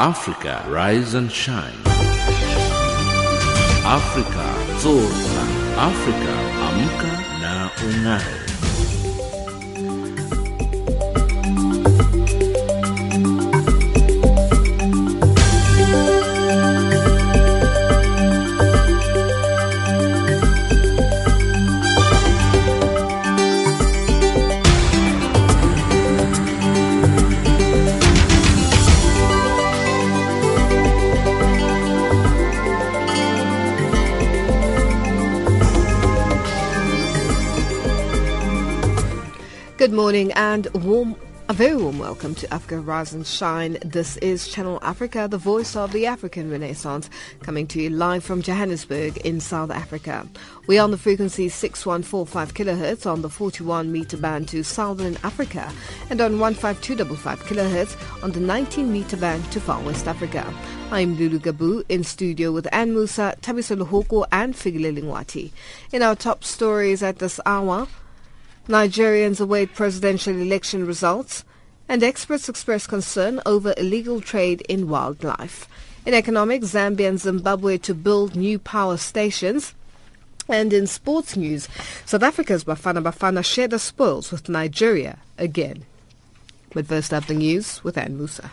Africa, rise and shine. Africa, zorka. Africa, amka na ung'are. Good morning and warm, a very warm welcome to Africa Rise and Shine. This is Channel Africa, the voice of the African Renaissance, coming to you live from Johannesburg in South Africa. We are on the frequency 6145 kilohertz on the 41 meter band to Southern Africa and on 15255 kilohertz on the 19 meter band to Far West Africa. I'm Lulu Gabu in studio with Ann Musa, Tabiso Luhoko and Figile Lingwati. In our top stories at this hour, Nigerians await presidential election results, and experts express concern over illegal trade in wildlife. In economics, Zambia and Zimbabwe to build new power stations. And in sports news, South Africa's Bafana Bafana share the spoils with Nigeria again. But first up the news with Ann Musa.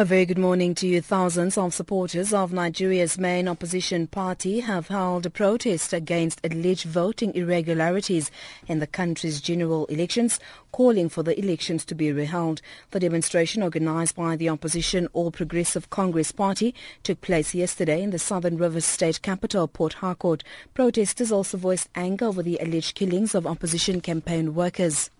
A very good morning to you. Thousands of supporters of Nigeria's main opposition party have held a protest against alleged voting irregularities in the country's general elections, calling for the elections to be reheld. The demonstration organized by the opposition All Progressive Congress Party took place yesterday in the Southern Rivers state capital, Port Harcourt. Protesters also voiced anger over the alleged killings of opposition campaign workers.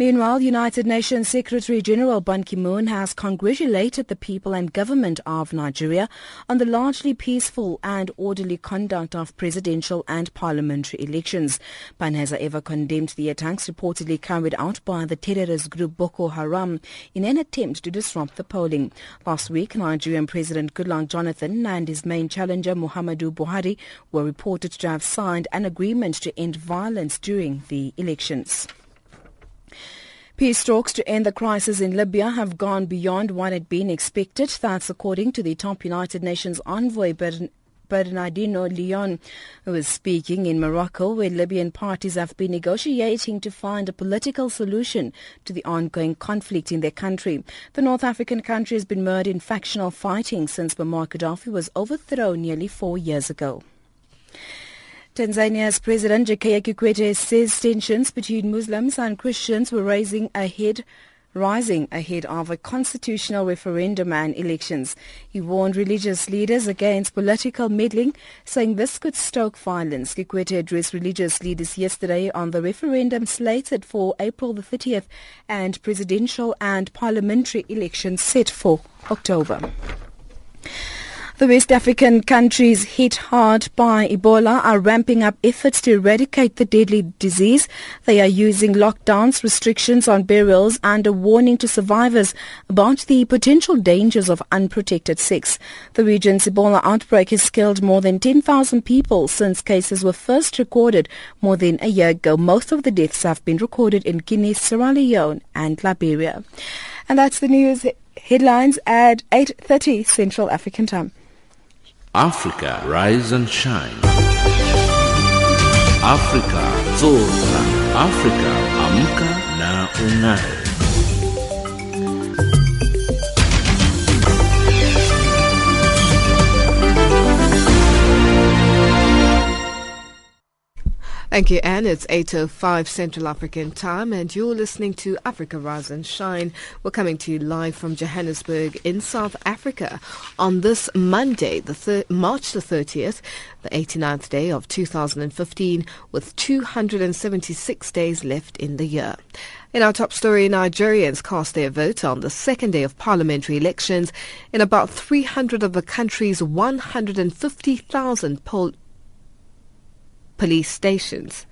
Meanwhile, United Nations Secretary General Ban Ki-moon has congratulated the people and government of Nigeria on the largely peaceful and orderly conduct of presidential and parliamentary elections. Ban has however condemned the attacks reportedly carried out by the terrorist group Boko Haram in an attempt to disrupt the polling. Last week, Nigerian President Goodluck Jonathan and his main challenger Muhammadu Buhari were reported to have signed an agreement to end violence during the elections. Peace talks to end the crisis in Libya have gone beyond what had been expected. That's according to the top United Nations envoy Bernardino Leon, who is speaking in Morocco, where Libyan parties have been negotiating to find a political solution to the ongoing conflict in their country. The North African country has been mired in factional fighting since Muammar Gaddafi was overthrown nearly four years ago. Tanzania's President Jakaya Kikwete says tensions between Muslims and Christians were rising ahead rising ahead of a constitutional referendum and elections. He warned religious leaders against political meddling, saying this could stoke violence. Kikwete addressed religious leaders yesterday on the referendum slated for April the 30th and presidential and parliamentary elections set for October. The West African countries hit hard by Ebola are ramping up efforts to eradicate the deadly disease. They are using lockdowns, restrictions on burials and a warning to survivors about the potential dangers of unprotected sex. The region's Ebola outbreak has killed more than 10,000 people since cases were first recorded more than a year ago. Most of the deaths have been recorded in Guinea, Sierra Leone and Liberia. And that's the news headlines at 8.30 Central African Time. Africa, rise and shine. Africa, zorka. Africa, amka na ung'are. Thank you, Anne. It's 8.05 Central African time and you're listening to Africa Rise and Shine. We're coming to you live from Johannesburg in South Africa on this Monday, the thir- March the 30th, the 89th day of 2015 with 276 days left in the year. In our top story, Nigerians cast their vote on the second day of parliamentary elections in about 300 of the country's 150,000 poll police stations.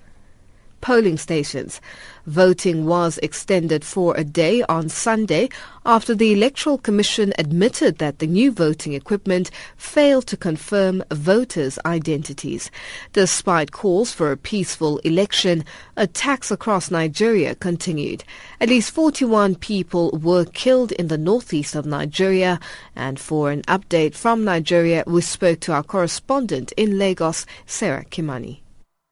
polling stations. Voting was extended for a day on Sunday after the Electoral Commission admitted that the new voting equipment failed to confirm voters' identities. Despite calls for a peaceful election, attacks across Nigeria continued. At least 41 people were killed in the northeast of Nigeria. And for an update from Nigeria, we spoke to our correspondent in Lagos, Sarah Kimani.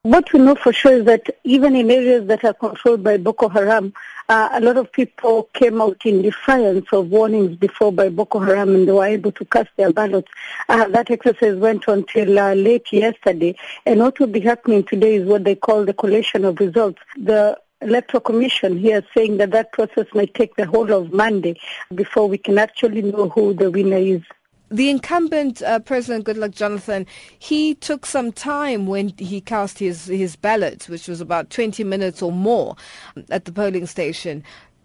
What we know for sure is that even in areas that are controlled by Boko Haram, uh, a lot of people came out in defiance of warnings before by Boko Haram and they were able to cast their ballots. Uh, that exercise went on till uh, late yesterday. And what will be happening today is what they call the collation of results. The Electoral Commission here saying that that process may take the whole of Monday before we can actually know who the winner is the incumbent uh, President Goodluck Jonathan, he took some time when he cast his, his ballot, which was about 20 minutes or more at the polling station.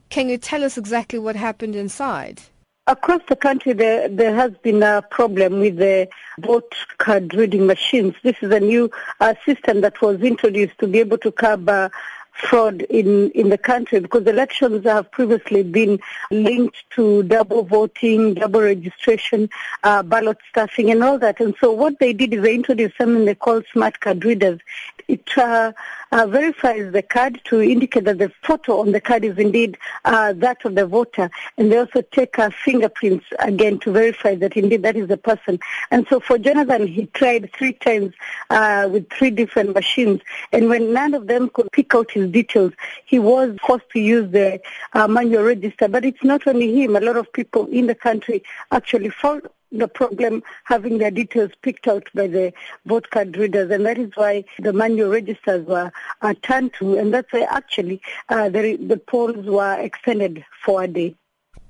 Can you tell us exactly what happened inside? Across the country, there, there has been a problem with the vote card reading machines. This is a new uh, system that was introduced to be able to curb uh, fraud in, in the country because elections have previously been linked to double voting, double registration, uh, ballot stuffing and all that. And so what they did is they introduced something they call smart card readers. It uh, uh, verifies the card to indicate that the photo on the card is indeed uh, that of the voter. And they also take uh, fingerprints again to verify that indeed that is the person. And so for Jonathan, he tried three times uh, with three different machines. And when none of them could pick out his details, he was forced to use the uh, manual register. But it's not only him. A lot of people in the country actually found the problem having their details picked out by the vote card readers, and that is why the manual registers were uh, turned to, and that's why actually uh, the, the polls were extended for a day.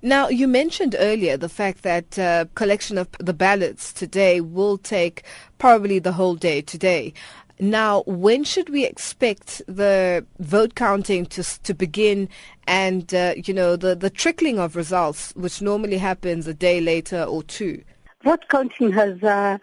Now, you mentioned earlier the fact that uh, collection of the ballots today will take probably the whole day today. Now, when should we expect the vote counting to to begin, and uh, you know the the trickling of results, which normally happens a day later or two? Vote counting has uh,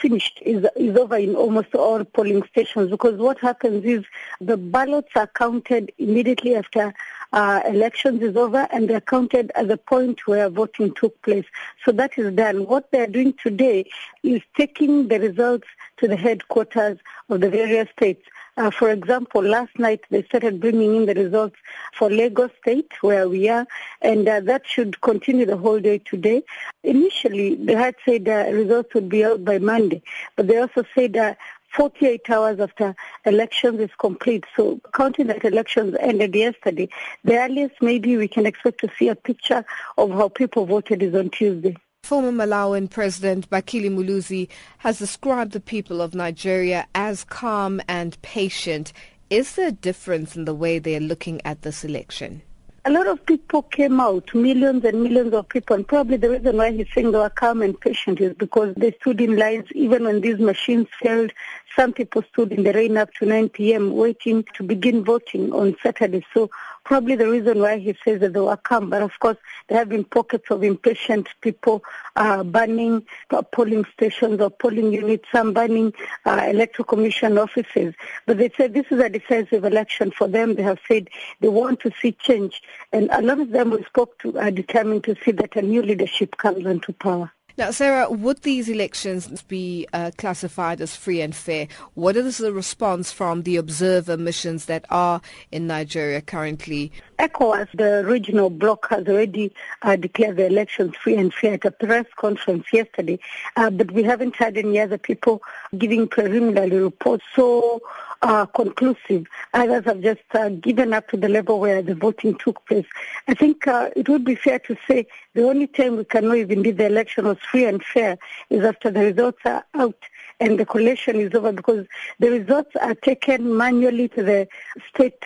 finished is is over in almost all polling stations because what happens is the ballots are counted immediately after uh, elections is over and they're counted at the point where voting took place. So that is done. What they're doing today is taking the results to the headquarters of the various states. Uh, for example, last night they started bringing in the results for Lagos State, where we are, and uh, that should continue the whole day today. Initially, they had said uh, results would be out by Monday, but they also said that 48 hours after elections is complete. So counting that elections ended yesterday, the earliest maybe we can expect to see a picture of how people voted is on Tuesday. Former Malawian President Bakili Muluzi has described the people of Nigeria as calm and patient. Is there a difference in the way they are looking at this election? A lot of people came out, millions and millions of people, and probably the reason why he's saying they were calm and patient is because they stood in lines even when these machines failed. Some people stood in the rain up to 9 p.m. waiting to begin voting on Saturday. So probably the reason why he says that they will come. But of course, there have been pockets of impatient people uh, burning polling stations or polling units, some burning uh, electoral commission offices. But they said this is a decisive election for them. They have said they want to see change. And a lot of them we spoke to are determined to see that a new leadership comes into power. Now, Sarah, would these elections be uh, classified as free and fair? What is the response from the observer missions that are in Nigeria currently? ECOWAS, the regional bloc, has already uh, declared the elections free and fair at a press conference yesterday, uh, but we haven't had any other people giving preliminary reports. So uh, conclusive. Others have just uh, given up to the level where the voting took place. I think uh, it would be fair to say the only time we can know if indeed the election was free and fair is after the results are out and the collation is over because the results are taken manually to the state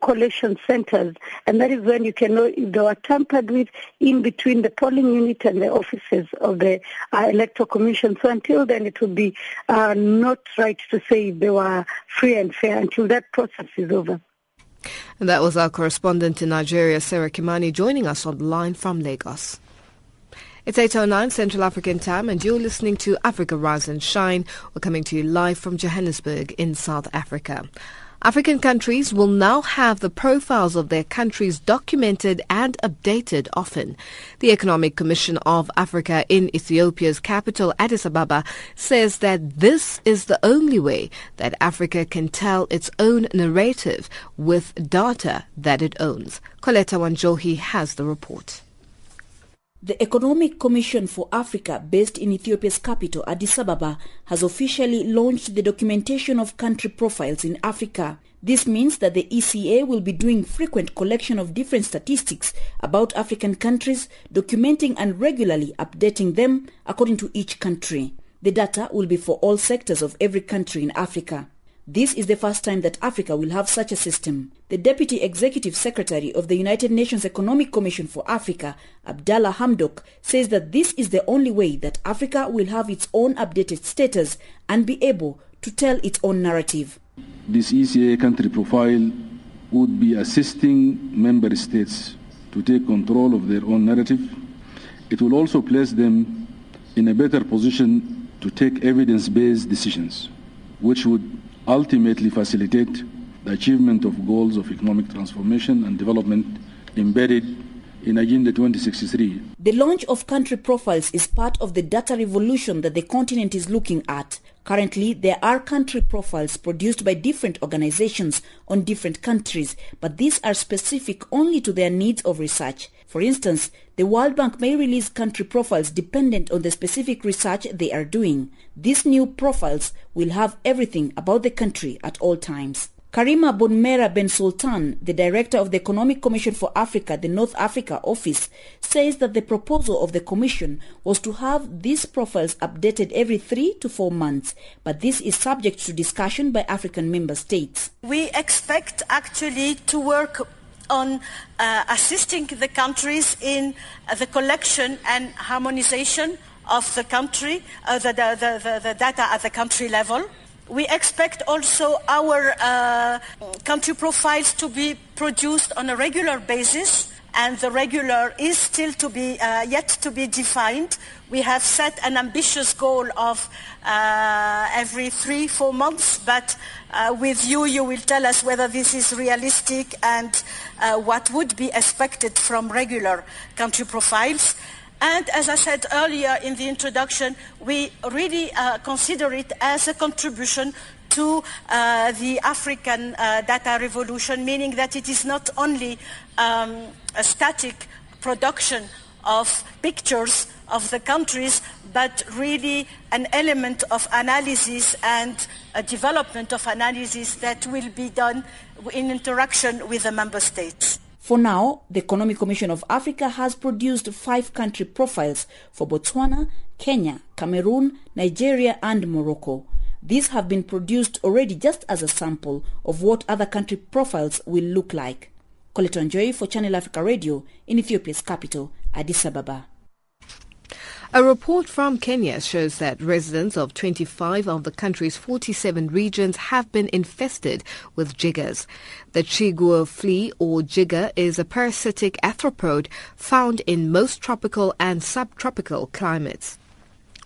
collation centers, and that is when you can know if they were tampered with in between the polling unit and the offices of the uh, electoral commission. So until then, it would be uh, not right to say they were free and fair until that process is over. And that was our correspondent in Nigeria, Sarah Kimani, joining us on the line from Lagos. It's 8.09 Central African Time and you're listening to Africa Rise and Shine. We're coming to you live from Johannesburg in South Africa. African countries will now have the profiles of their countries documented and updated often. The Economic Commission of Africa in Ethiopia's capital, Addis Ababa, says that this is the only way that Africa can tell its own narrative with data that it owns. Coletta Wanjohi has the report. The Economic Commission for Africa, based in Ethiopia's capital, Addis Ababa, has officially launched the documentation of country profiles in Africa. This means that the ECA will be doing frequent collection of different statistics about African countries, documenting and regularly updating them according to each country. The data will be for all sectors of every country in Africa. This is the first time that Africa will have such a system. The Deputy Executive Secretary of the United Nations Economic Commission for Africa, Abdallah Hamdok, says that this is the only way that Africa will have its own updated status and be able to tell its own narrative. This ECA country profile would be assisting member states to take control of their own narrative. It will also place them in a better position to take evidence-based decisions, which would ultimately facilitate the achievement of goals of economic transformation and development embedded in Agenda 2063. The launch of country profiles is part of the data revolution that the continent is looking at. Currently, there are country profiles produced by different organizations on different countries, but these are specific only to their needs of research. For instance, the World Bank may release country profiles dependent on the specific research they are doing. These new profiles will have everything about the country at all times. Karima Bounemra Ben Soltane, the director of the Economic Commission for Africa, the North Africa office, says that the proposal of the commission was to have these profiles updated every three to four months, but this is subject to discussion by African member states. We expect actually to work on uh, assisting the countries in uh, the collection and harmonization of the country, uh, the, the, the, the, data at the country level. We expect also our uh, country profiles to be produced on a regular basis and the regular is still to be uh, yet to be defined. We have set an ambitious goal of uh, every three, four months, but uh, with you, you will tell us whether this is realistic and uh, what would be expected from regular country profiles. And as I said earlier in the introduction, we really uh, consider it as a contribution to uh, the African data revolution, meaning that it is not only um, a static production of pictures of the countries, but really an element of analysis and a development of analysis that will be done in interaction with the member states. For now, the Economic Commission of Africa has produced five country profiles for Botswana, Kenya, Cameroon, Nigeria and Morocco. These have been produced already just as a sample of what other country profiles will look like. Coletta Wanjohi for Channel Africa Radio in Ethiopia's capital, Addis Ababa. A report from Kenya shows that residents of 25 of the country's 47 regions have been infested with jiggers. The chigoe flea or jigger is a parasitic arthropod found in most tropical and subtropical climates.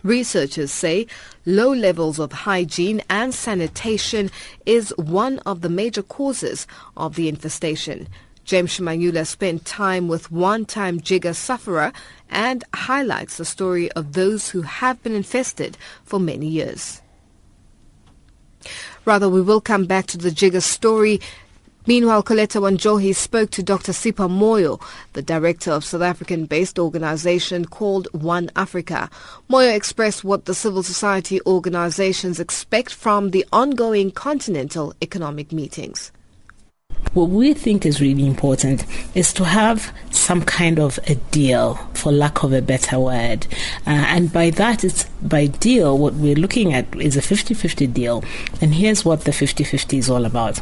Researchers say low levels of hygiene and sanitation is one of the major causes of the infestation. James Shimanyula spent time with one-time jigger sufferer and highlights the story of those who have been infested for many years. Rather, we will come back to the jigger story Meanwhile, Coletta Wanjohi spoke to Dr. Sipho Moyo, the director of South African-based organization called One Africa. Moyo expressed what the civil society organizations expect from the ongoing continental economic meetings. What we think is really important is to have some kind of a deal, for lack of a better word. Uh, and by that, it's by deal, what we're looking at is a 50 50 deal. And here's what the 50 50 is all about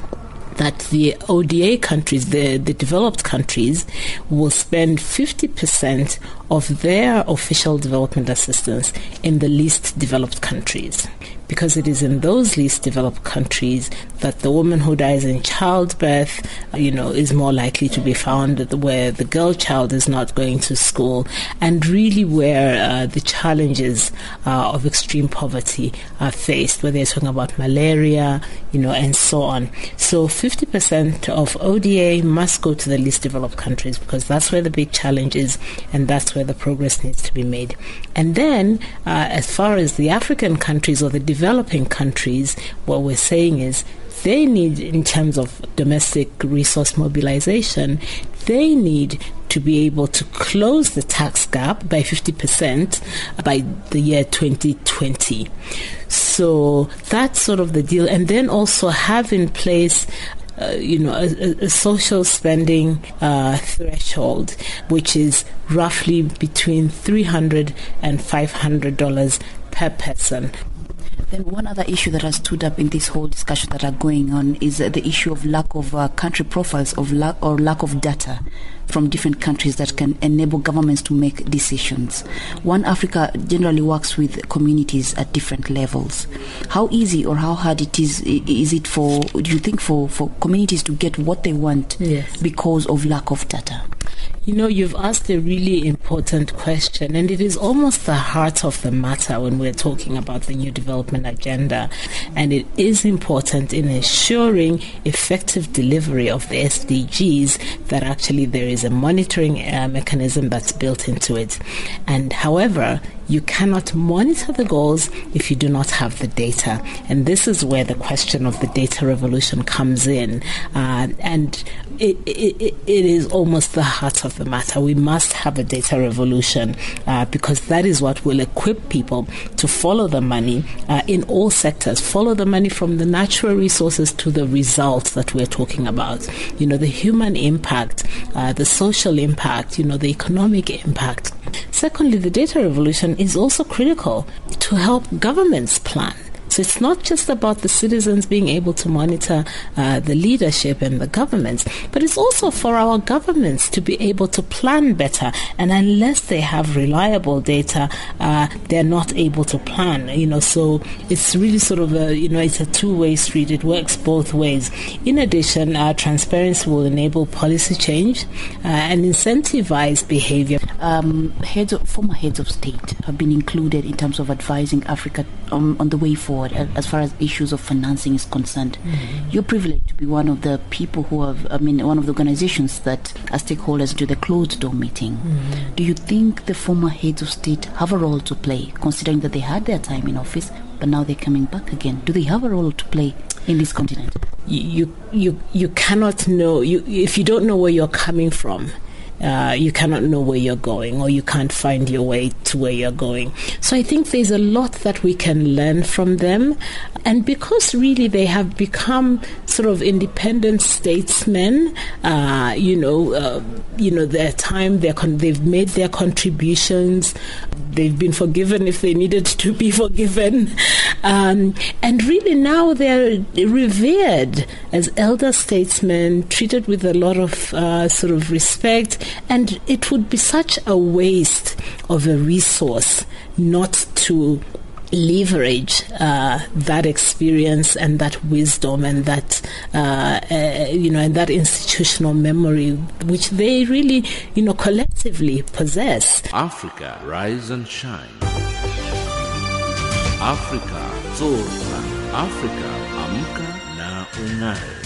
that the ODA countries, the, the developed countries, will spend 50% of their official development assistance in the least developed countries. Because it is in those least developed countries that the woman who dies in childbirth, you know, is more likely to be found where the girl child is not going to school, and really where uh, the challenges uh, of extreme poverty are faced, where they're talking about malaria, you know, and so on. So 50% of ODA must go to the least developed countries because that's where the big challenge is, and that's where the progress needs to be made. And then, uh, as far as the African countries or the developing countries, what we're saying is they need, in terms of domestic resource mobilization, they need to be able to close the tax gap by 50% by the year 2020. So that's sort of the deal. And then also have in place uh, you know, a, a social spending uh, threshold, which is roughly between 300 and 500 dollars per person. Then one other issue that has stood up in this whole discussion that are going on is uh, the issue of lack of uh, country profiles of lack or lack of data from different countries that can enable governments to make decisions. One Africa generally works with communities at different levels. How easy or how hard it is is it for do you think for, for communities to get what they want yes. because of lack of data? You know, you've asked a really important question, and it is almost the heart of the matter when we're talking about the New Development Agenda. And it is important in ensuring effective delivery of the SDGs that actually there is a monitoring uh, mechanism that's built into it. And however, you cannot monitor the goals if you do not have the data. And this is where the question of the data revolution comes in. Uh, and it, it, it is almost the heart of the matter. We must have a data revolution uh, because that is what will equip people to follow the money uh, in all sectors, follow the money from the natural resources to the results that we're talking about. You know, the human impact, uh, the social impact, you know, the economic impact. Secondly, the data revolution is also critical to help governments plan. So it's not just about the citizens being able to monitor uh, the leadership and the governments, but it's also for our governments to be able to plan better. And unless they have reliable data, uh, they're not able to plan. You know, so it's really sort of a you know it's a two-way street. It works both ways. In addition, uh, transparency will enable policy change uh, and incentivize behavior. Um, heads of, former heads of state have been included in terms of advising Africa on, on the way forward forward as far as issues of financing is concerned. Mm-hmm. You're privileged to be one of the people who have, I mean, one of the organizations that are stakeholders to the closed door meeting. Mm-hmm. Do you think the former heads of state have a role to play, considering that they had their time in office, but now they're coming back again? Do they have a role to play in this continent? You, you, you cannot know, you, if you don't know where you're coming from, uh, you cannot know where you're going or you can't find your way to where you're going. So I think there's a lot that we can learn from them. And because really they have become sort of independent statesmen, uh, you know, uh, you know, their time, their con- they've made their contributions, they've been forgiven if they needed to be forgiven. Um, and really now they're revered as elder statesmen, treated with a lot of uh, sort of respect and it would be such a waste of a resource not to leverage uh, that experience and that wisdom and that uh, uh, you know and that institutional memory which they really you know collectively possess. Africa rise and shine. Africa zorka Africa amka na ung'are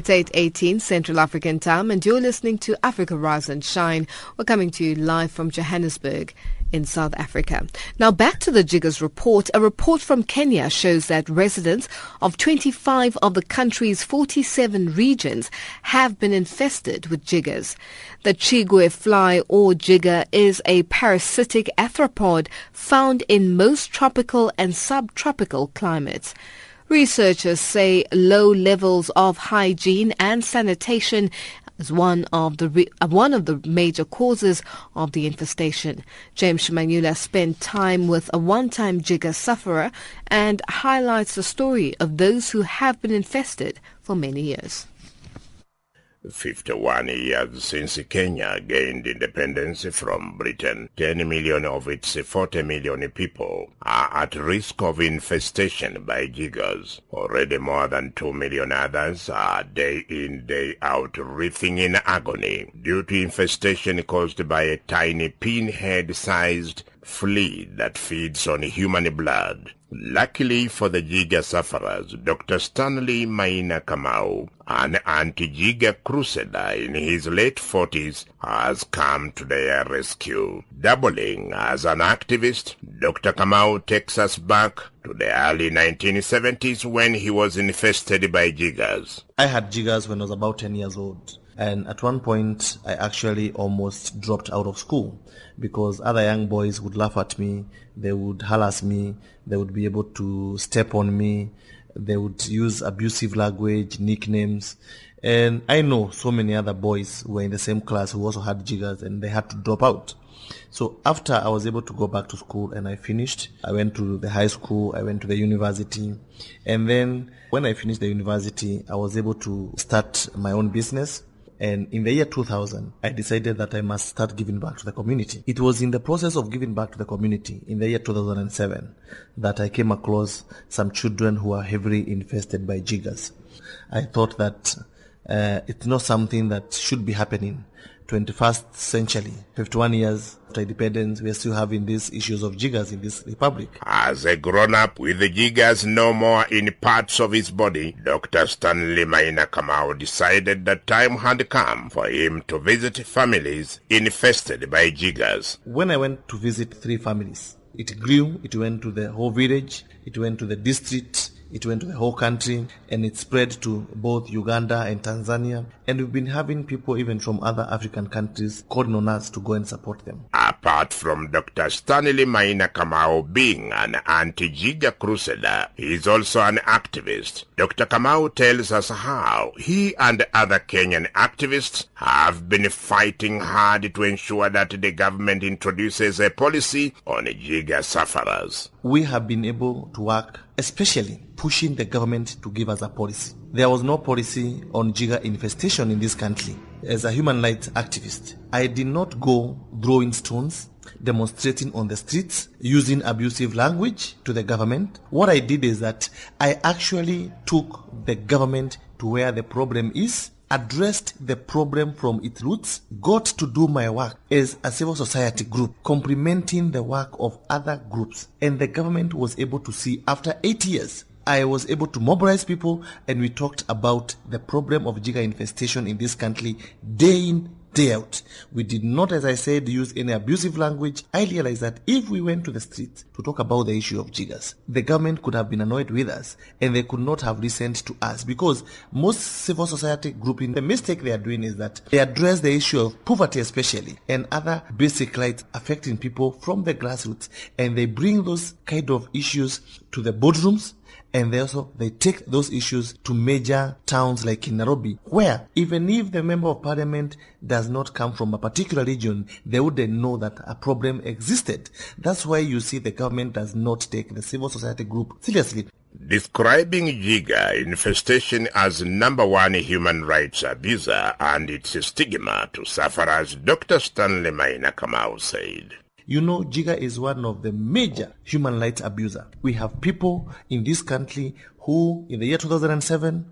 It's 8.18 Central African time and you're listening to Africa Rise and Shine. We're coming to you live from Johannesburg in South Africa. Now back to the Jiggers report. A report from Kenya shows that residents of 25 of the country's 47 regions have been infested with jiggers. The chigoe fly or jigger is a parasitic arthropod found in most tropical and subtropical climates. Researchers say low levels of hygiene and sanitation is one of the re- uh, one of the major causes of the infestation. James Shimanyula spent time with a one-time jigger sufferer and highlights the story of those who have been infested for many years. 51 years since Kenya gained independence from Britain, 10 million of its 40 million people are at risk of infestation by jiggers. Already more than 2 million others are day in, day out writhing in agony due to infestation caused by a tiny pinhead-sized flea that feeds on human blood. Luckily for the Jigger sufferers, Dr. Stanley Maina Kamau, an anti-Jigger crusader in his late 40s, has come to their rescue. Doubling as an activist, Dr. Kamau takes us back to the early 1970s when he was infested by Jiggers. I had Jiggers when I was about 10 years old. And at one point, I actually almost dropped out of school because other young boys would laugh at me, they would harass me, they would be able to step on me, they would use abusive language, nicknames. And I know so many other boys who were in the same class who also had jiggers and they had to drop out. So after I was able to go back to school and I finished, I went to the high school, I went to the university. And then when I finished the university, I was able to start my own business and in the year 2000, I decided that I must start giving back to the community. It was in the process of giving back to the community in the year 2007 that I came across some children who are heavily infested by jiggers. I thought that uh, it's not something that should be happening 21st century, 51 years after independence, we are still having these issues of jiggers in this republic. As a grown-up with the jiggers no more in parts of his body, Dr. Stanley Maina Kamau decided that time had come for him to visit families infested by jiggers. When I went to visit three families, it grew, it went to the whole village, it went to the district, it went to the whole country and it spread to both Uganda and Tanzania. And we've been having people even from other African countries calling on us to go and support them. Apart from Dr. Stanley Maina Kamau being an anti-Jigger crusader, he is also an activist. Dr. Kamau tells us how he and other Kenyan activists have been fighting hard to ensure that the government introduces a policy on Jigger sufferers. We have been able to work especially pushing the government to give us a policy. There was no policy on Jigger infestation in this country. As a human rights activist, I did not go throwing stones, demonstrating on the streets, using abusive language to the government. What I did is that I actually took the government to where the problem is addressed the problem from its roots, got to do my work as a civil society group, complementing the work of other groups. And the government was able to see after eight years I was able to mobilize people and we talked about the problem of Jigger infestation in this country day in, day out. We did not, as I said, use any abusive language. I realized that if we went to the streets to talk about the issue of jiggers, the government could have been annoyed with us and they could not have listened to us because most civil society grouping, the mistake they are doing is that they address the issue of poverty especially and other basic rights affecting people from the grassroots and they bring those kind of issues to the boardrooms and they also they take those issues to major towns like in Nairobi, where even if the member of parliament does not come from a particular region, they wouldn't know that a problem existed. That's why you see the government does not take the civil society group seriously. Describing Jigger infestation as number one human rights abuser and its stigma to sufferers, Dr. Stanley Maina Kamau said. You know, Jigger is one of the major human rights abuser. We have people in this country who, in the year 2007,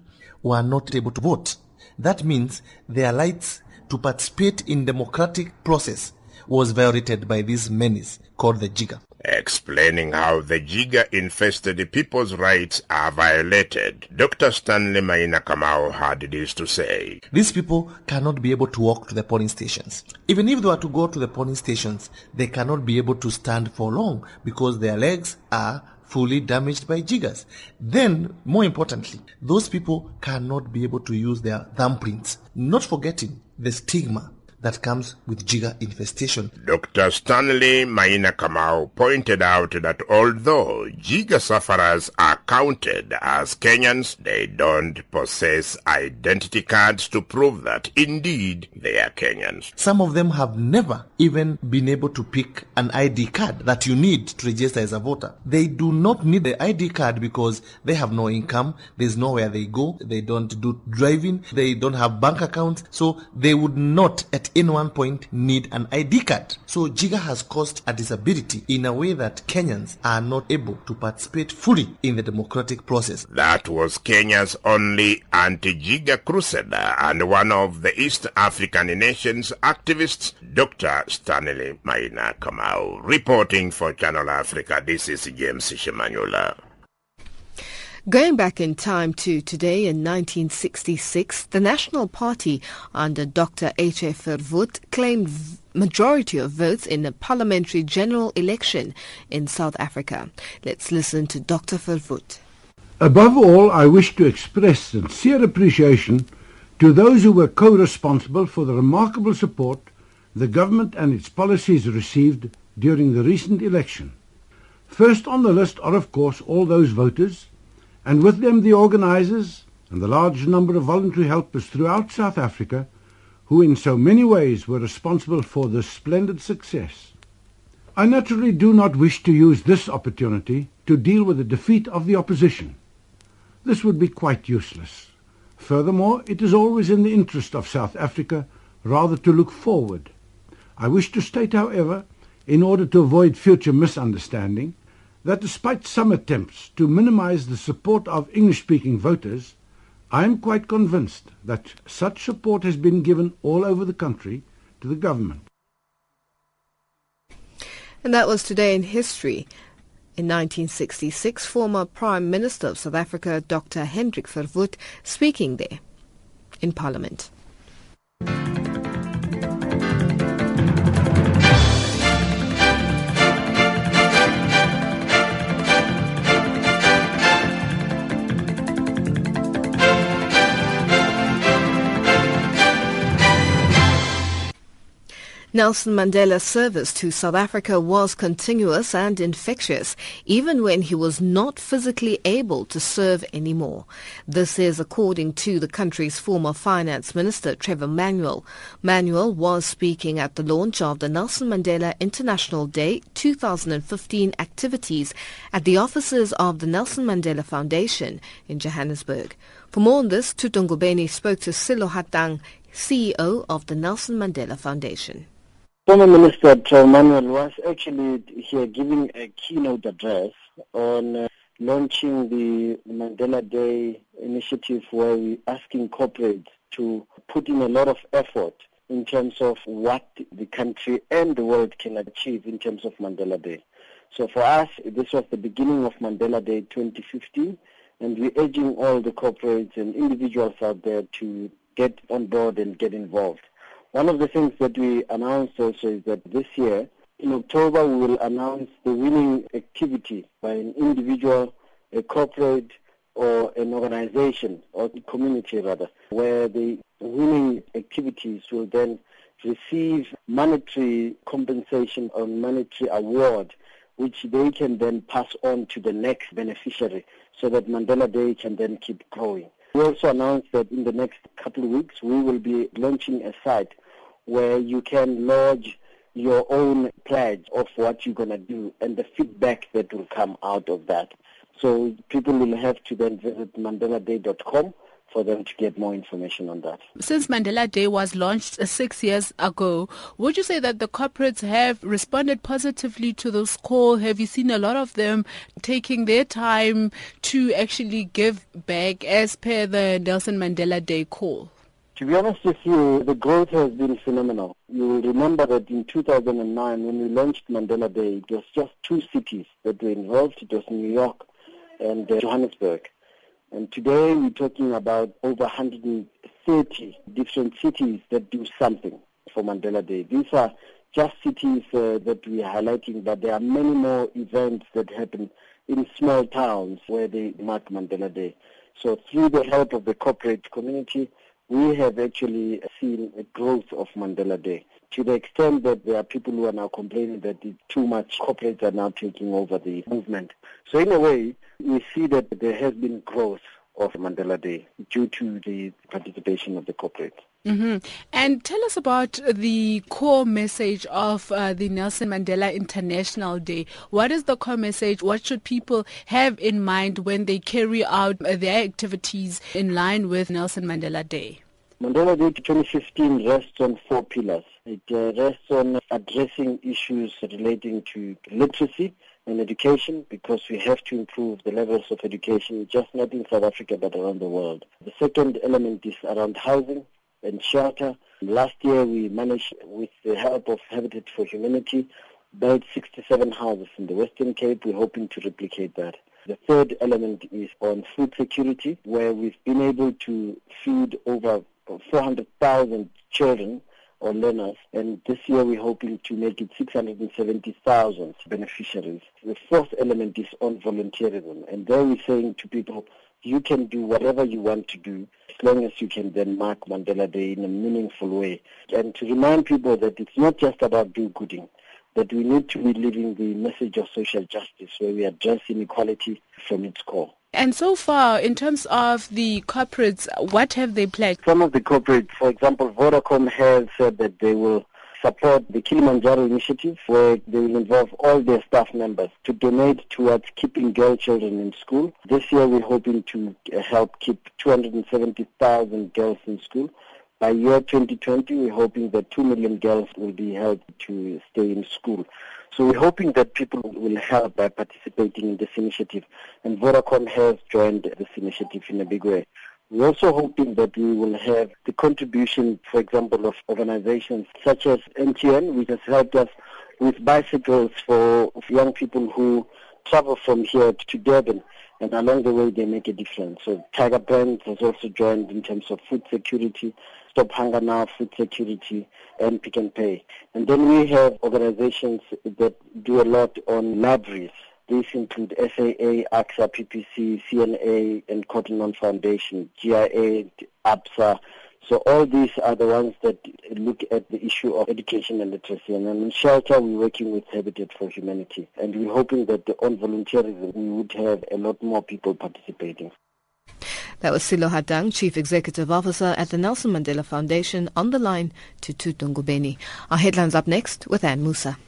were not able to vote. That means their rights to participate in democratic process was violated by this menace called the Jigger explaining how the Jigger-infested people's rights are violated. Dr. Stanley Maina Kamau had this to say. These people cannot be able to walk to the polling stations. Even if they were to go to the polling stations, they cannot be able to stand for long because their legs are fully damaged by jiggers. Then, more importantly, those people cannot be able to use their thumbprints. Not forgetting the stigma that comes with Jigger infestation. Dr. Stanley Maina Kamau pointed out that although Jigger sufferers are counted as Kenyans, they don't possess identity cards to prove that indeed they are Kenyans. Some of them have never even been able to pick an ID card that you need to register as a voter. They do not need the ID card because they have no income, there's nowhere they go, they don't do driving, they don't have bank accounts, so they would not at any one point need an ID card. So Jigger has caused a disability in a way that Kenyans are not able to participate fully in the democratic process. That was Kenya's only anti-Jigger crusader and one of the East African nations activists, Dr. Stanley Maina Kamau. Reporting for Channel Africa, this is James Shimanyula. Going back in time to today in 1966, the National Party under Dr. H.F. Verwoerd claimed majority of votes in a parliamentary general election in South Africa. Let's listen to Dr. Verwoerd. Above all, I wish to express sincere appreciation to those who were co-responsible for the remarkable support the government and its policies received during the recent election. First on the list are, of course, all those voters and with them the organizers and the large number of voluntary helpers throughout South Africa who in so many ways were responsible for this splendid success. I naturally do not wish to use this opportunity to deal with the defeat of the opposition. This would be quite useless. Furthermore, it is always in the interest of South Africa rather to look forward. I wish to state, however, in order to avoid future misunderstanding, that despite some attempts to minimize the support of English-speaking voters, I am quite convinced that such support has been given all over the country to the government. And that was today in history. In 1966, former Prime Minister of South Africa, Dr. Hendrik Verwoerd, speaking there in Parliament. Nelson Mandela's service to South Africa was continuous and infectious, even when he was not physically able to serve anymore. This is according to the country's former finance minister, Trevor Manuel. Manuel was speaking at the launch of the Nelson Mandela International Day 2015 activities at the offices of the Nelson Mandela Foundation in Johannesburg. For more on this, Tutongubeni spoke to Sello Hatang, CEO of the Nelson Mandela Foundation. Former Minister Manuel was actually here giving a keynote address on uh, launching the Mandela Day initiative where we're asking corporates to put in a lot of effort in terms of what the country and the world can achieve in terms of Mandela Day. So for us, this was the beginning of Mandela Day 2015, and we're urging all the corporates and individuals out there to get on board and get involved. One of the things that we announced also is that this year, in October, we will announce the winning activity by an individual, a corporate, or an organization, or community rather, where the winning activities will then receive monetary compensation or monetary award, which they can then pass on to the next beneficiary so that Mandela Day can then keep growing. We also announced that in the next couple of weeks we will be launching a site where you can lodge your own pledge of what you're going to do and the feedback that will come out of that. So people will have to then visit mandeladay.com for them to get more information on that. Since Mandela Day was launched uh, six years ago, would you say that the corporates have responded positively to this call? Have you seen a lot of them taking their time to actually give back as per the Nelson Mandela Day call? To be honest with you, the growth has been phenomenal. You will remember that in 2009, when we launched Mandela Day, it was just two cities that were involved. It was New York and uh, Johannesburg. And today we're talking about over 130 different cities that do something for Mandela Day. These are just cities uh, that we are highlighting, but there are many more events that happen in small towns where they mark Mandela Day. So through the help of the corporate community, we have actually seen a growth of Mandela Day to the extent that there are people who are now complaining that too much corporates are now taking over the movement. So in a way, we see that there has been growth of Mandela Day due to the participation of the corporates. Mm-hmm. And tell us about the core message of uh, the Nelson Mandela International Day. What is the core message? What should people have in mind when they carry out their activities in line with Nelson Mandela Day? Mandela Day 2015 rests on four pillars. It uh, rests on addressing issues relating to literacy and education because we have to improve the levels of education just not in South Africa but around the world. The second element is around housing and shelter. Last year we managed with the help of Habitat for Humanity build 67 houses in the Western Cape. We're hoping to replicate that. The third element is on food security, where we've been able to feed over 400,000 children or learners, and this year we're hoping to make it 670,000 beneficiaries. The fourth element is on volunteerism, and there we're saying to people, you can do whatever you want to do as long as you can then mark Mandela Day in a meaningful way. And to remind people that it's not just about do-gooding, that we need to be living the message of social justice where we address inequality from its core. And so far, in terms of the corporates, what have they pledged? Some of the corporates, for example, Vodacom has said that they will support the Kilimanjaro initiative where they will involve all their staff members to donate towards keeping girl children in school. This year we're hoping to uh, help keep 270,000 girls in school. By year 2020, we're hoping that 2 million girls will be helped to stay in school. So we're hoping that people will help by participating in this initiative. And Vodacom has joined this initiative in a big way. We're also hoping that we will have the contribution, for example, of organizations such as MTN, which has helped us with bicycles for young people who travel from here to Durban and along the way they make a difference. So Tiger Brands has also joined in terms of food security, Stop Hunger Now, food security, and Pick n Pay. And then we have organizations that do a lot on libraries. These include SAA, AXA, PPC, CNA, and Cotton On Foundation, GIA, ABSA, so all these are the ones that look at the issue of education and literacy. And in shelter, we're working with Habitat for Humanity. And we're hoping that on volunteerism, we would have a lot more people participating. That was Sello Hatang, Chief Executive Officer at the Nelson Mandela Foundation, on the line to Tutungubeni. Our headlines up next with Anne Musa.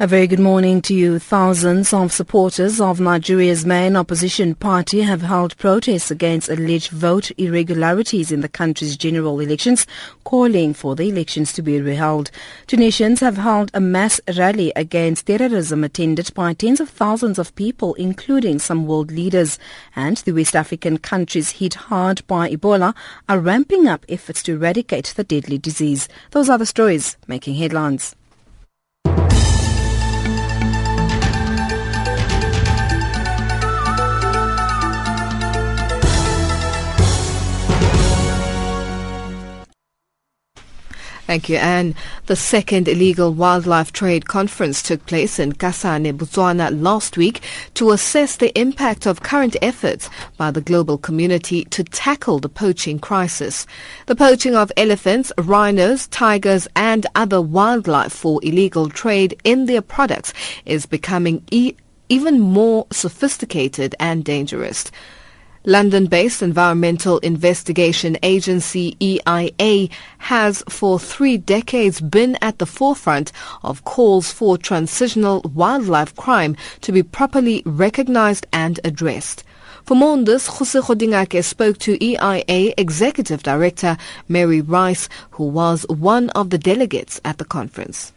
A very good morning to you. Thousands of supporters of Nigeria's main opposition party have held protests against alleged vote irregularities in the country's general elections, calling for the elections to be reheld. Tunisians have held a mass rally against terrorism attended by tens of thousands of people, including some world leaders. And the West African countries hit hard by Ebola are ramping up efforts to eradicate the deadly disease. Those are the stories making headlines. Thank you, Anne. The second illegal wildlife trade conference took place in Kasane, Botswana last week to assess the impact of current efforts by the global community to tackle the poaching crisis. The poaching of elephants, rhinos, tigers and other wildlife for illegal trade in their products is becoming e- even more sophisticated and dangerous. London-based environmental investigation agency EIA has for three decades been at the forefront of calls for transnational wildlife crime to be properly recognized and addressed. For more on this, Jose Kgodingake spoke to EIA Executive Director Mary Rice, who was one of the delegates at the conference.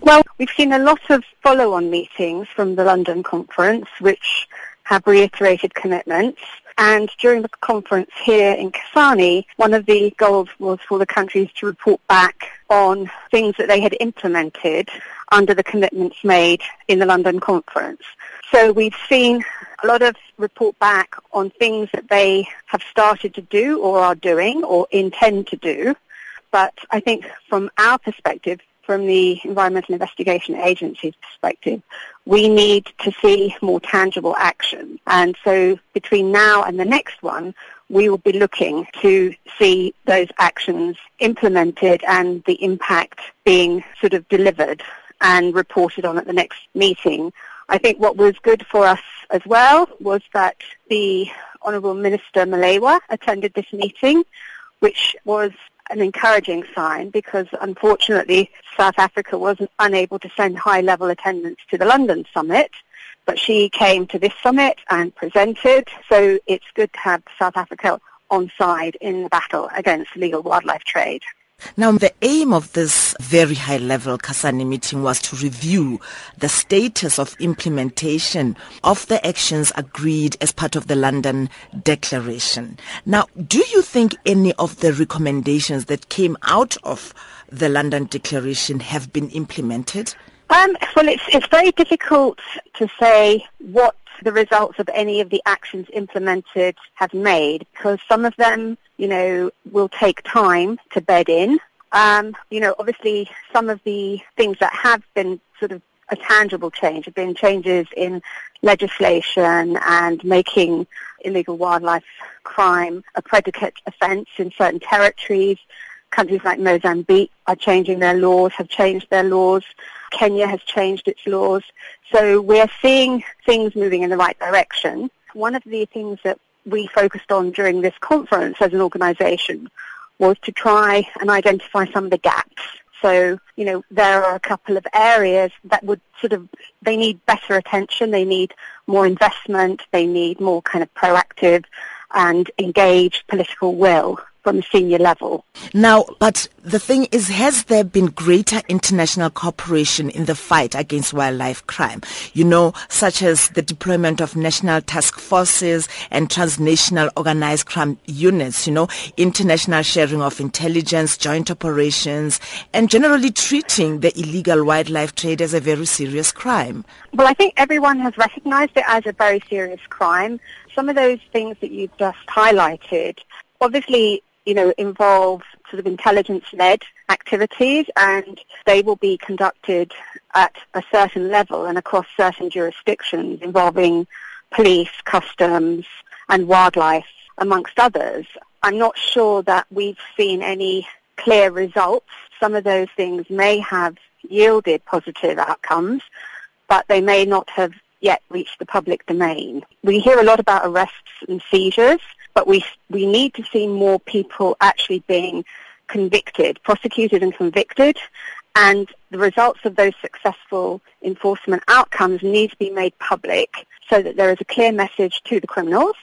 Well, we've seen a lot of follow-on meetings from the London conference, which have reiterated commitments. And during the conference here in Kasane, one of the goals was for the countries to report back on things that they had implemented under the commitments made in the London conference. So we've seen a lot of report back on things that they have started to do or are doing or intend to do. But I think from our perspective, from the Environmental Investigation Agency's perspective, we need to see more tangible action. And so between now and the next one, we will be looking to see those actions implemented and the impact being sort of delivered and reported on at the next meeting. I think what was good for us as well was that the Honourable Minister Molewa attended this meeting, which was an encouraging sign because unfortunately South Africa was unable to send high-level attendance to the London summit, but she came to this summit and presented. So it's good to have South Africa on side in the battle against illegal wildlife trade. Now, the aim of this very high level Kasane meeting was to review the status of implementation of the actions agreed as part of the London Declaration. Now, do you think any of the recommendations that came out of the London Declaration have been implemented? Um, well, it's, it's very difficult to say what the results of any of the actions implemented have made because some of them, you know, will take time to bed in. Um, you know, obviously some of the things that have been sort of a tangible change have been changes in legislation and making illegal wildlife crime a predicate offence in certain territories. Countries like Mozambique are changing their laws, have changed their laws. Kenya has changed its laws. So we're seeing things moving in the right direction. One of the things that we focused on during this conference as an organization was to try and identify some of the gaps. So, you know, there are a couple of areas that would sort of, they need better attention, they need more investment, they need more kind of proactive and engaged political will from senior level. Now, but the thing is, has there been greater international cooperation in the fight against wildlife crime? You know, such as the deployment of national task forces and transnational organized crime units, you know, international sharing of intelligence, joint operations, and generally treating the illegal wildlife trade as a very serious crime. Well, I think everyone has recognized it as a very serious crime. Some of those things that you've just highlighted obviously you know, involve sort of intelligence-led activities and they will be conducted at a certain level and across certain jurisdictions involving police, customs and wildlife amongst others. I'm not sure that we've seen any clear results. Some of those things may have yielded positive outcomes, but they may not have yet reached the public domain. We hear a lot about arrests and seizures, but we, we need to see more people actually being convicted, prosecuted and convicted, and the results of those successful enforcement outcomes need to be made public so that there is a clear message to the criminals,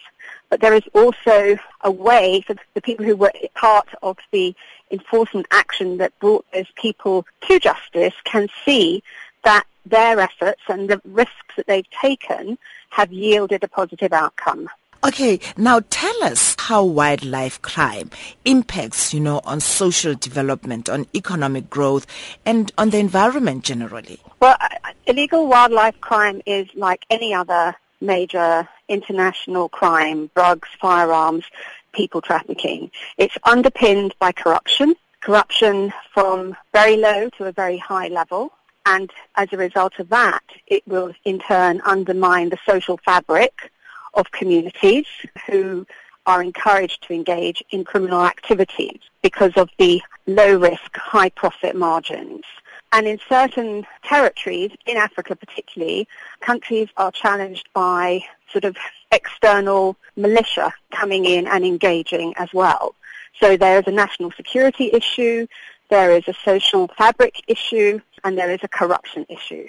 but there is also a way for the people who were part of the enforcement action that brought those people to justice can see that their efforts and the risks that they've taken have yielded a positive outcome. Okay, now tell us how wildlife crime impacts, you know, on social development, on economic growth, and on the environment generally. Well, illegal wildlife crime is like any other major international crime, drugs, firearms, people trafficking. It's underpinned by corruption, corruption from very low to a very high level. And as a result of that, it will in turn undermine the social fabric of communities who are encouraged to engage in criminal activities because of the low risk, high profit margins. And in certain territories, in Africa particularly, countries are challenged by sort of external militia coming in and engaging as well. So there is a national security issue, there is a social fabric issue, and there is a corruption issue.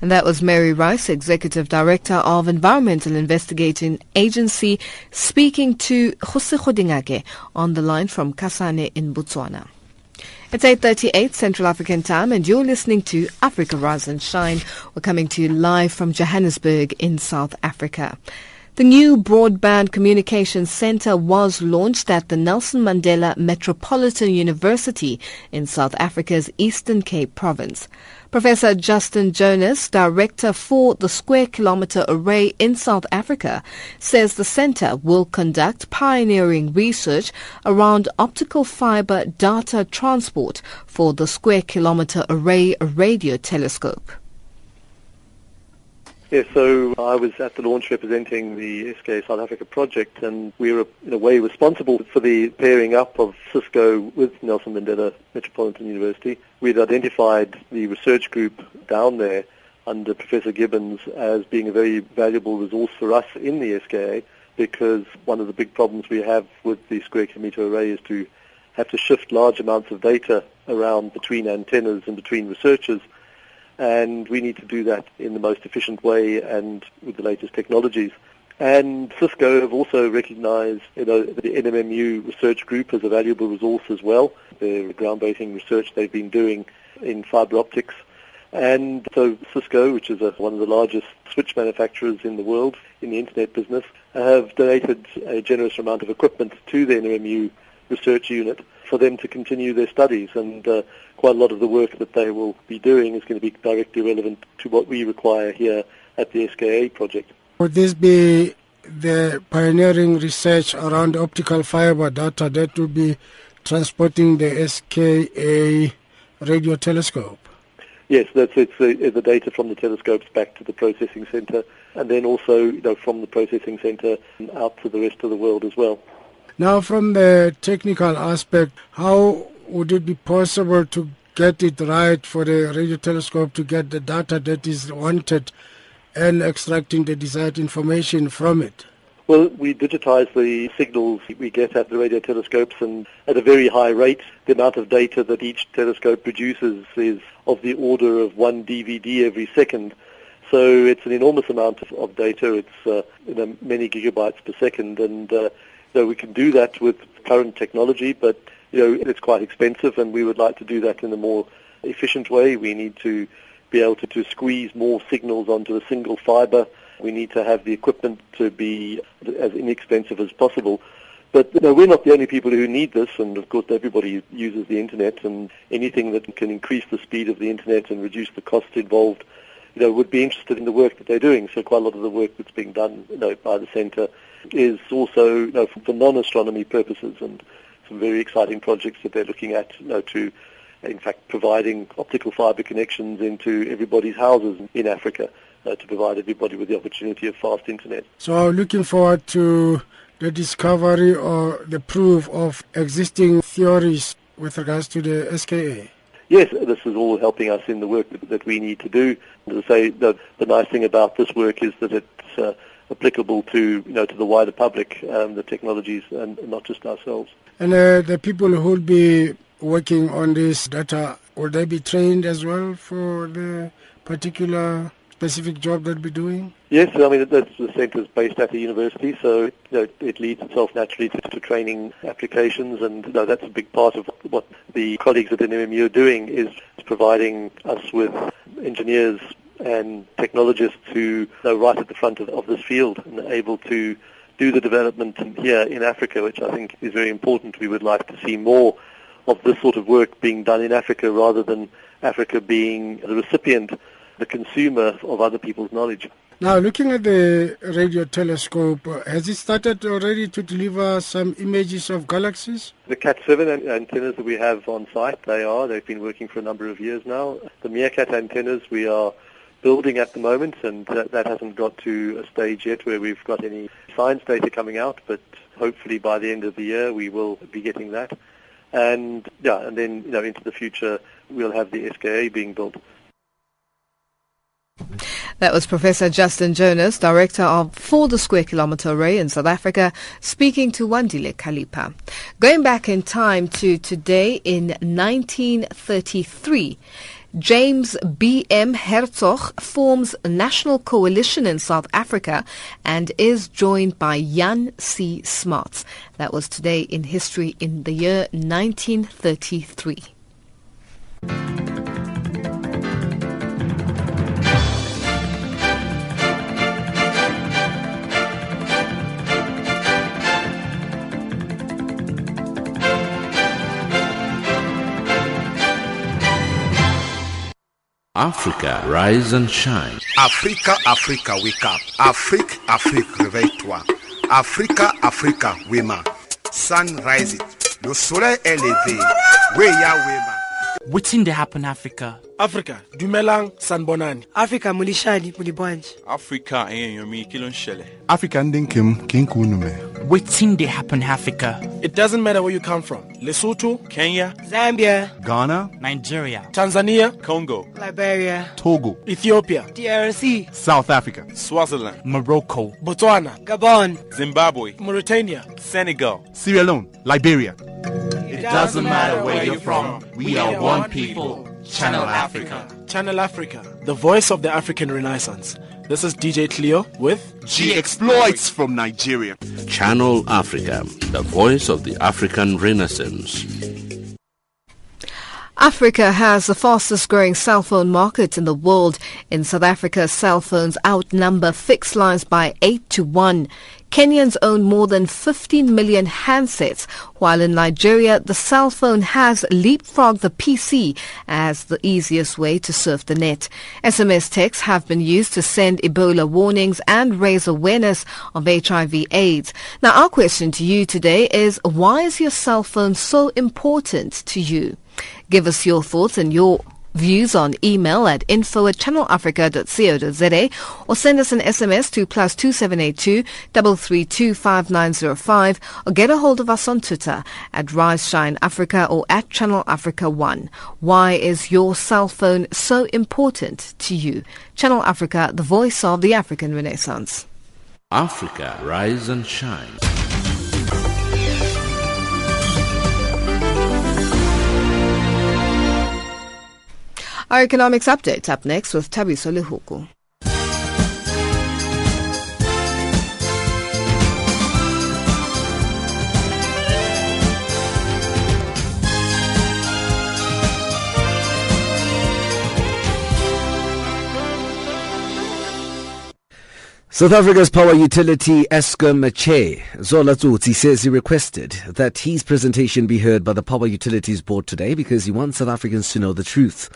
And that was Mary Rice, Executive Director of Environmental Investigating Agency, speaking to Jose Kgodingake on the line from Kasane in Botswana. It's 8.38 Central African Time and you're listening to Africa Rise and Shine. We're coming to you live from Johannesburg in South Africa. The new Broadband Communications Center was launched at the Nelson Mandela Metropolitan University in South Africa's Eastern Cape province. Professor Justin Jonas, director for the Square Kilometre Array in South Africa, says the center will conduct pioneering research around optical fiber data transport for the Square Kilometre Array radio telescope. Yes, so I was at the launch representing the SKA South Africa project, and we were in a way responsible for the pairing up of Cisco with Nelson Mandela Metropolitan University. We'd identified the research group down there under Professor Gibbons as being a very valuable resource for us in the SKA because one of the big problems we have with the square kilometre array is to have to shift large amounts of data around between antennas and between researchers and we need to do that in the most efficient way and with the latest technologies. And Cisco have also recognized you know, the NMMU research group as a valuable resource as well. The groundbreaking research they've been doing in fiber optics. And so Cisco, which is a, one of the largest switch manufacturers in the world in the internet business, have donated a generous amount of equipment to the NMMU research unit for them to continue their studies. And uh, quite a lot of the work that they will be doing is going to be directly relevant to what we require here at the SKA project. Would this be the pioneering research around optical fiber data that will be transporting the SKA radio telescope? Yes, that's it's the, the data from the telescopes back to the processing center, and then also you know from the processing center out to the rest of the world as well. Now, from the technical aspect, how would it be possible to get it right for the radio telescope to get the data that is wanted and extracting the desired information from it? Well, we digitize the signals we get at the radio telescopes and at a very high rate. The amount of data that each telescope produces is of the order of one DVD every second. So it's an enormous amount of, of data. It's uh, you know, many gigabytes per second, and uh, so we can do that with current technology, but you know it's quite expensive, and we would like to do that in a more efficient way. We need to be able to, to squeeze more signals onto a single fiber. We need to have the equipment to be as inexpensive as possible. But you know, we're not the only people who need this, and of course everybody uses the internet, and anything that can increase the speed of the internet and reduce the cost involved, you know, would be interested in the work that they're doing. So quite a lot of the work that's being done, you know, by the centre is also you know, for, for non-astronomy purposes and some very exciting projects that they're looking at you know, to, in fact, providing optical fiber connections into everybody's houses in Africa uh, to provide everybody with the opportunity of fast internet. So looking forward to the discovery or the proof of existing theories with regards to the SKA. Yes, this is all helping us in the work that we need to do. As I say, the, the nice thing about this work is that it's uh, applicable to you know to the wider public, um, the technologies, and not just ourselves. And uh, the people who will be working on this data, will they be trained as well for the particular specific job they'll be doing? Yes, I mean the, the centre is based at the university, so you know, it leads itself naturally to, to training applications, and you know, that's a big part of what the colleagues at NMMU are doing is providing us with engineers and technologists who are right at the front of, of this field and are able to do the development here in Africa, which I think is very important. We would like to see more of this sort of work being done in Africa rather than Africa being the recipient, the consumer of other people's knowledge. Now, looking at the radio telescope, has it started already to deliver some images of galaxies? The KAT-7 antennas that we have on site, they are. They've been working for a number of years now. The MeerKAT antennas, we are building at the moment, and that, that hasn't got to a stage yet where we've got any science data coming out, but hopefully by the end of the year we will be getting that. And yeah, and then you know into the future we'll have the SKA being built. That was Professor Justin Jonas, Director of For the Square Kilometre Array in South Africa, speaking to Wandile Kalipa. Going back in time to today in 1933, James B.M. Hertzog forms a national coalition in South Africa and is joined by Jan C. Smuts. That was today in history in the year 1933. Africa, rise and shine. Africa, Africa, wake up. Afrique, Afrique, réveille-toi. Africa, Africa, wema. Sun rising. Le soleil est levé. Weya wema. Wetin dey happen Africa? Africa, dumelang sanbonani. Africa mulishani mulibwanji. Africa enyenyomi eh, kí ló ń? Africa ndị nke m ka nke unu mee. Wetin dey happen Africa? It doesn't matter where you come from. Lesotho, Kenya, Zambia, Ghana, Nigeria, Tanzania, Congo, Liberia, Togo, Ethiopia, DRC, South Africa, Swaziland, Morocco, Botswana, Gabon, Zimbabwe, Mauritania, Senegal. Sierra Leone, Liberia. It doesn't matter where you're from. We are one people. Channel Africa. Channel Africa, the voice of the African Renaissance. This is DJ Cleo with G exploits from Nigeria. Channel Africa, the voice of the African Renaissance. Africa has the fastest growing cell phone market in the world. In South Africa, cell phones outnumber fixed lines by 8 to 1. Kenyans own more than 15 million handsets, while in Nigeria, the cell phone has leapfrogged the PC as the easiest way to surf the net. SMS texts have been used to send Ebola warnings and raise awareness of HIV AIDS. Now, our question to you today is, why is your cell phone so important to you? Give us your thoughts and your views on email at info at channelafrica.co.za or send us an SMS to plus 2782 3325905 or get a hold of us on Twitter at Rise Shine Africa or at Channel Africa 1. Why is your cell phone so important to you? Channel Africa, the voice of the African Renaissance. Africa, rise and shine. Our economics update up next with Tabi Lehuku. South Africa's power utility Eskom chair Zola says he requested that his presentation be heard by the Power Utilities Board today because he wants South Africans to know the truth.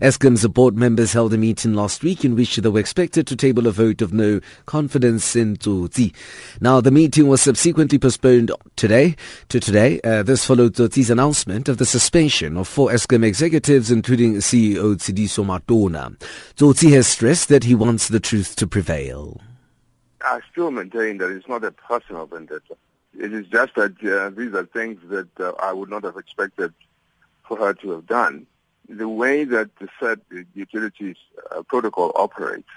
Eskom's board members held a meeting last week in which they were expected to table a vote of no confidence in Tsotsi. Now, the meeting was subsequently postponed today to today. Uh, this followed Tsotsi's announcement of the suspension of four Eskom executives, including CEO Tshediso Matona. Tsotsi has stressed that he wants the truth to prevail. I still maintain that it's not a personal vendetta. It is just that uh, these are things that uh, I would not have expected for her to have done. The way that the said utilities uh, protocol operates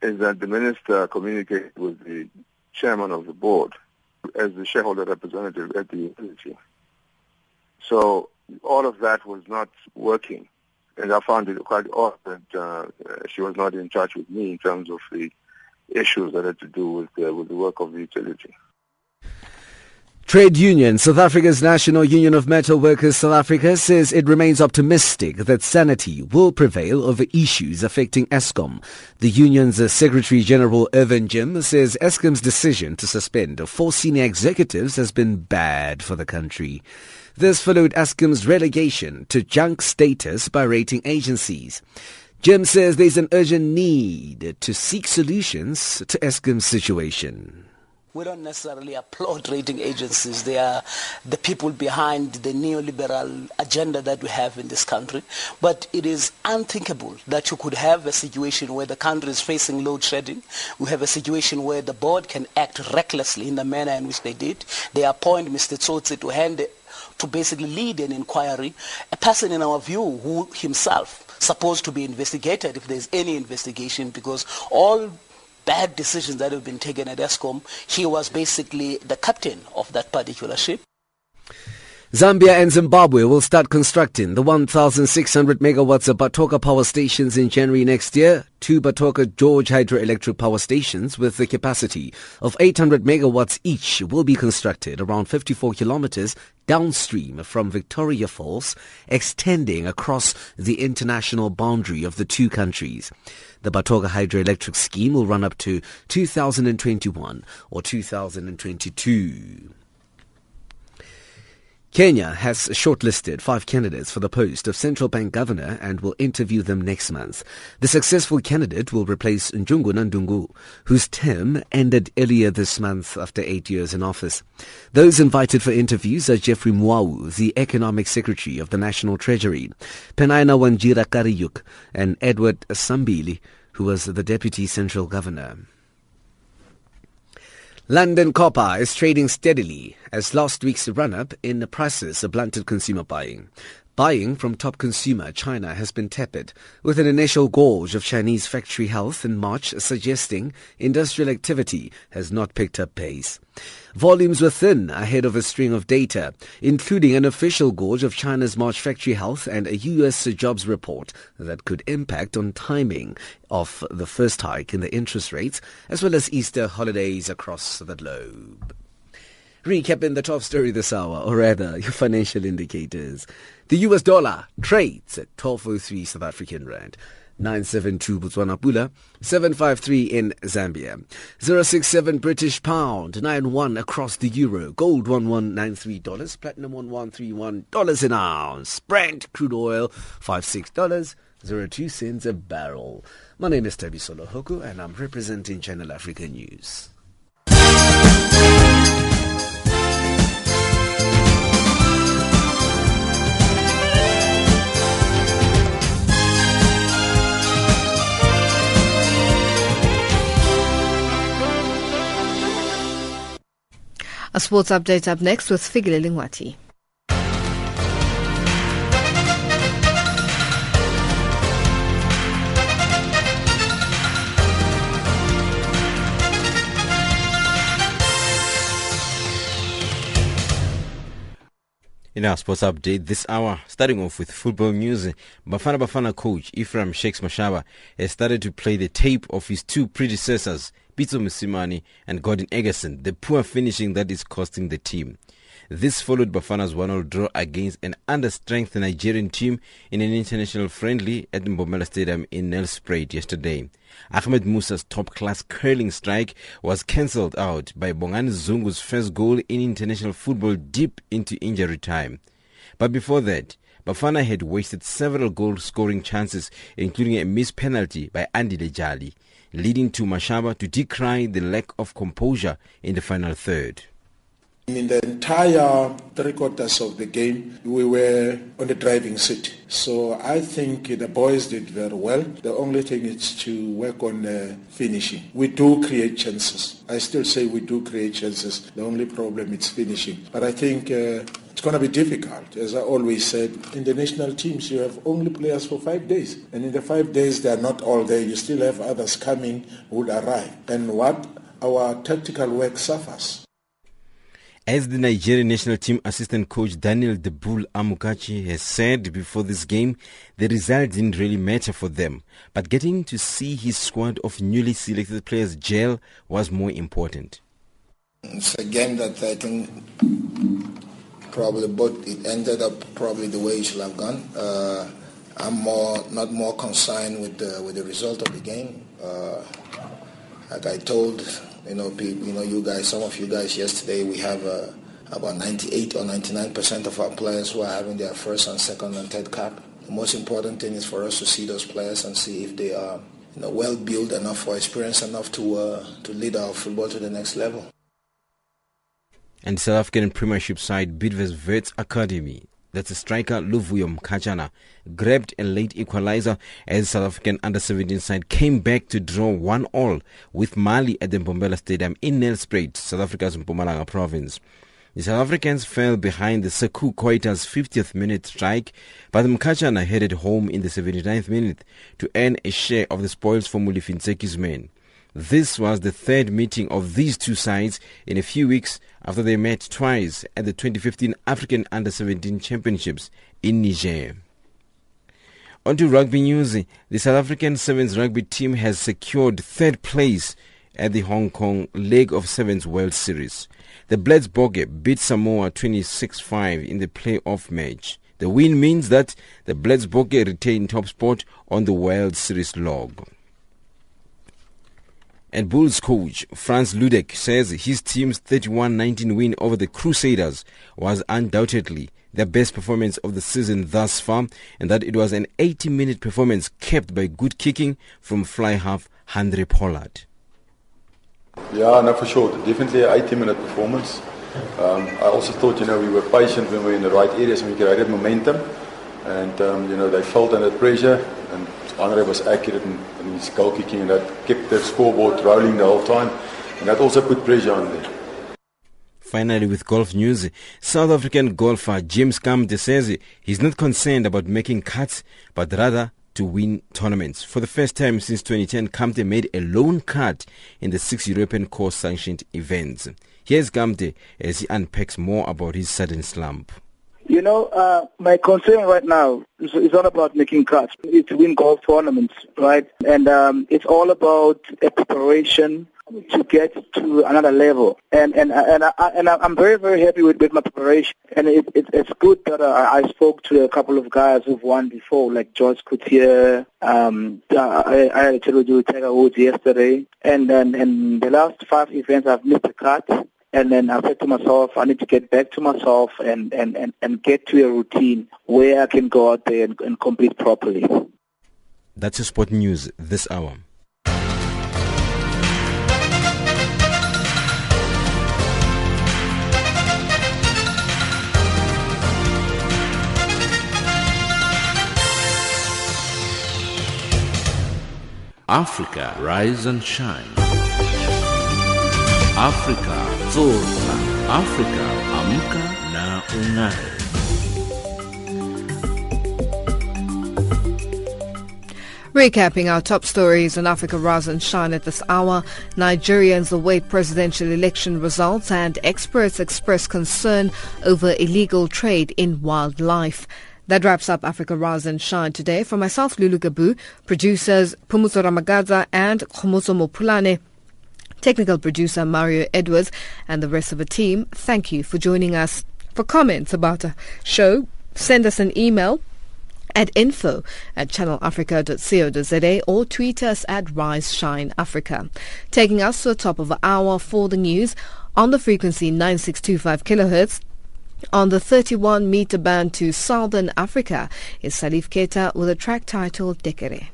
is that the minister communicates with the chairman of the board as the shareholder representative at the utility. So all of that was not working. And I found it quite odd that uh, she was not in touch with me in terms of the issues that had to do with with the work of the utility. Trade Union, South Africa's National Union of Metal Workers South Africa says it remains optimistic that sanity will prevail over issues affecting Eskom. The union's Secretary General Irvin Jim says Eskom's decision to suspend four senior executives has been bad for the country. This followed Eskom's relegation to junk status by rating agencies. Jim says there's an urgent need to seek solutions to Eskom's situation. We don't necessarily applaud rating agencies. They are the people behind the neoliberal agenda that we have in this country. But it is unthinkable that you could have a situation where the country is facing load shedding. We have a situation where the board can act recklessly in the manner in which they did. They appoint Mr. Tsotsi to hand to basically lead an inquiry, a person in our view who himself supposed to be investigated if there's any investigation because all bad decisions that have been taken at Eskom, he was basically the captain of that particular ship. Zambia and Zimbabwe will start constructing the 1,600 megawatts of Batoka power stations in January next year. Two Batoka Gorge hydroelectric power stations with the capacity of 800 megawatts each will be constructed around 54 kilometers downstream from Victoria Falls, extending across the international boundary of the two countries. The Batoka hydroelectric scheme will run up to 2021 or 2022. Kenya has shortlisted five candidates for the post of central bank governor and will interview them next month. The successful candidate will replace Njuguna Ndung'u, whose term ended earlier this month after eight years in office. Those invited for interviews are Jeffrey Mwau, the Economic Secretary of the National Treasury, Penaina Wanjira Kariuki, and Edward Sambili, who was the Deputy Central Governor. London copper is trading steadily as last week's run-up in the prices blunted consumer buying. Buying from top consumer China has been tepid, with an initial gauge of Chinese factory health in March suggesting industrial activity has not picked up pace. Volumes were thin ahead of a string of data, including an official gauge of China's March factory health and a U.S. jobs report that could impact on timing of the first hike in the interest rates, as well as Easter holidays across the globe. Recapping the top story this hour, or rather, your financial indicators. The US dollar trades at 1203 South African Rand. 972 Botswana Pula, 753 in Zambia, 067 British Pound, 91 across the Euro, Gold $1193, Platinum $1131 an ounce, Brent crude oil $56, 02 cents a barrel. My name is Tabi Solohoku and I'm representing Channel Africa News. A sports update up next with Figile Lingwati. In our sports update this hour, starting off with football news, Bafana Bafana coach Ephraim Shakes Mashaba has started to play the tape of his two predecessors, Pitso Mosimane and Gordon Igesund, the poor finishing that is costing the team. This followed Bafana's 1-0 draw against an understrength Nigerian team in an international friendly at Mbombela Stadium in Nelspruit yesterday. Ahmed Musa's top-class curling strike was cancelled out by Bongani Zungu's first goal in international football deep into injury time. But before that, Bafana had wasted several goal-scoring chances, including a missed penalty by Andile Jali, leading to Mashaba to decry the lack of composure in the final third. In the entire three quarters of the game, we were on the driving seat. So I think the boys did very well. The only thing is to work on uh, finishing. We do create chances. I still say we do create chances. The only problem is finishing. But I think uh, it's going to be difficult. As I always said, in the national teams, you have only players for five days. And in the five days, they are not all there. You still have others coming who would arrive. And what? Our tactical work suffers. As the Nigerian national team assistant coach Daniel Debul Amokachi has said before this game, the result didn't really matter for them. But getting to see his squad of newly selected players gel was more important. It's a game that I think probably both it ended up probably the way it should have gone. Uh, I'm more not more concerned with the with the result of the game. Uh, like I told you know, people, you know, you guys, some of you guys yesterday, we have uh, about 98 or 99 percent of our players who are having their first and second and third cap. The most important thing is for us to see those players and see if they are, you know, well built enough or experienced enough to uh, to lead our football to the next level. And South African Premiership side Bidvest Wits Academy that's a striker Luvuyo Mkhatshana, grabbed a late equalizer as South African under-17 side came back to draw one all with Mali at the Mbombela Stadium in Nelspruit, South Africa's Mpumalanga province. The South Africans fell behind the Sekou Koita's 50th minute strike, but Mkhatshana headed home in the 79th minute to earn a share of the spoils for Molefi Ntseki's men. This was the third meeting of these two sides in a few weeks after they met twice at the 2015 African Under 17 Championships in Niger. On to rugby news. The South African Sevens rugby team has secured third place at the Hong Kong League of Sevens World Series. The Blitzbokke beat Samoa 26-5 in the playoff match. The win means that the Blitzbokke retain top spot on the World Series log. And Bulls coach Frans Ludeke says his team's 31-19 win over the Crusaders was undoubtedly their best performance of the season thus far and that it was an 80-minute performance kept by good kicking from fly half Handré Pollard. Yeah, no, for sure. Definitely an 80 minute performance. Um, I also thought, you know, we were patient when we were in the right areas and we created momentum. And, um, you know, they felt under pressure and Handré was accurate in his goal kicking and that kept the scoreboard rolling the whole time. And that also put pressure on them. Finally, with golf news, South African golfer James Kamte says he's not concerned about making cuts, but rather to win tournaments. For the first time since 2010, Kamte made a lone cut in the six European course sanctioned events. Here's Kamte as he unpacks more about his sudden slump. You know, uh, my concern right now is, is not about making cuts. It's to win golf tournaments, right? And um, it's all about preparation to get to another level. And and and I, and I'm very very happy with, with my preparation. And it, it, it's good that I, I spoke to a couple of guys who've won before, like George Coetzee. Um, I, I had a chat with Tiger Woods yesterday, and then and the last five events I've missed a cut. And then I said to myself, I need to get back to myself and, and, and, and get to a routine where I can go out there and, and compete properly. That's your sport news this hour. Africa, rise and shine. Africa, zorka. Africa, amka na ung'are. Recapping our top stories in Africa Rise and Shine at this hour, Nigerians await presidential election results and experts express concern over illegal trade in wildlife. That wraps up Africa Rise and Shine today. For myself, Lulu Gabu, producers Pumuzo Ramagaza and Khomozo Mopulane, technical producer Mario Edwards, and the rest of the team, thank you for joining us. For comments about a show, send us an email at info at channelafrica.co.za or tweet us at Rise Shine Africa. Taking us to the top of the hour for the news on the frequency 9625 kilohertz on the 31 meter band to Southern Africa is Salif Keita with a track titled Dekere.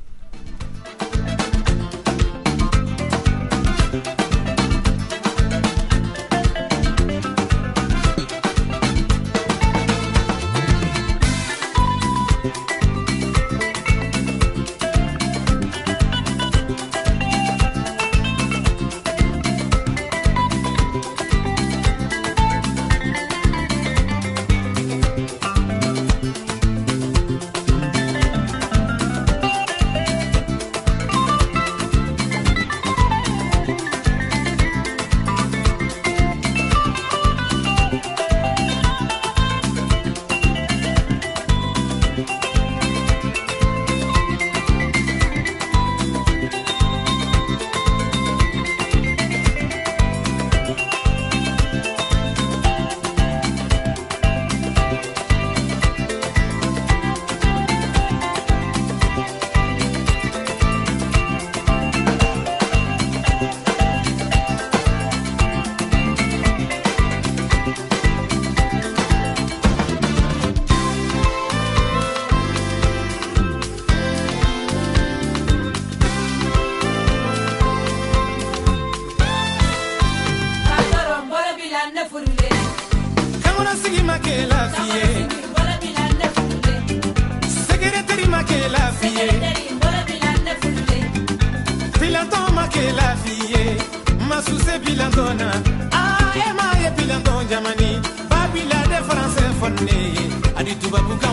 Jamani a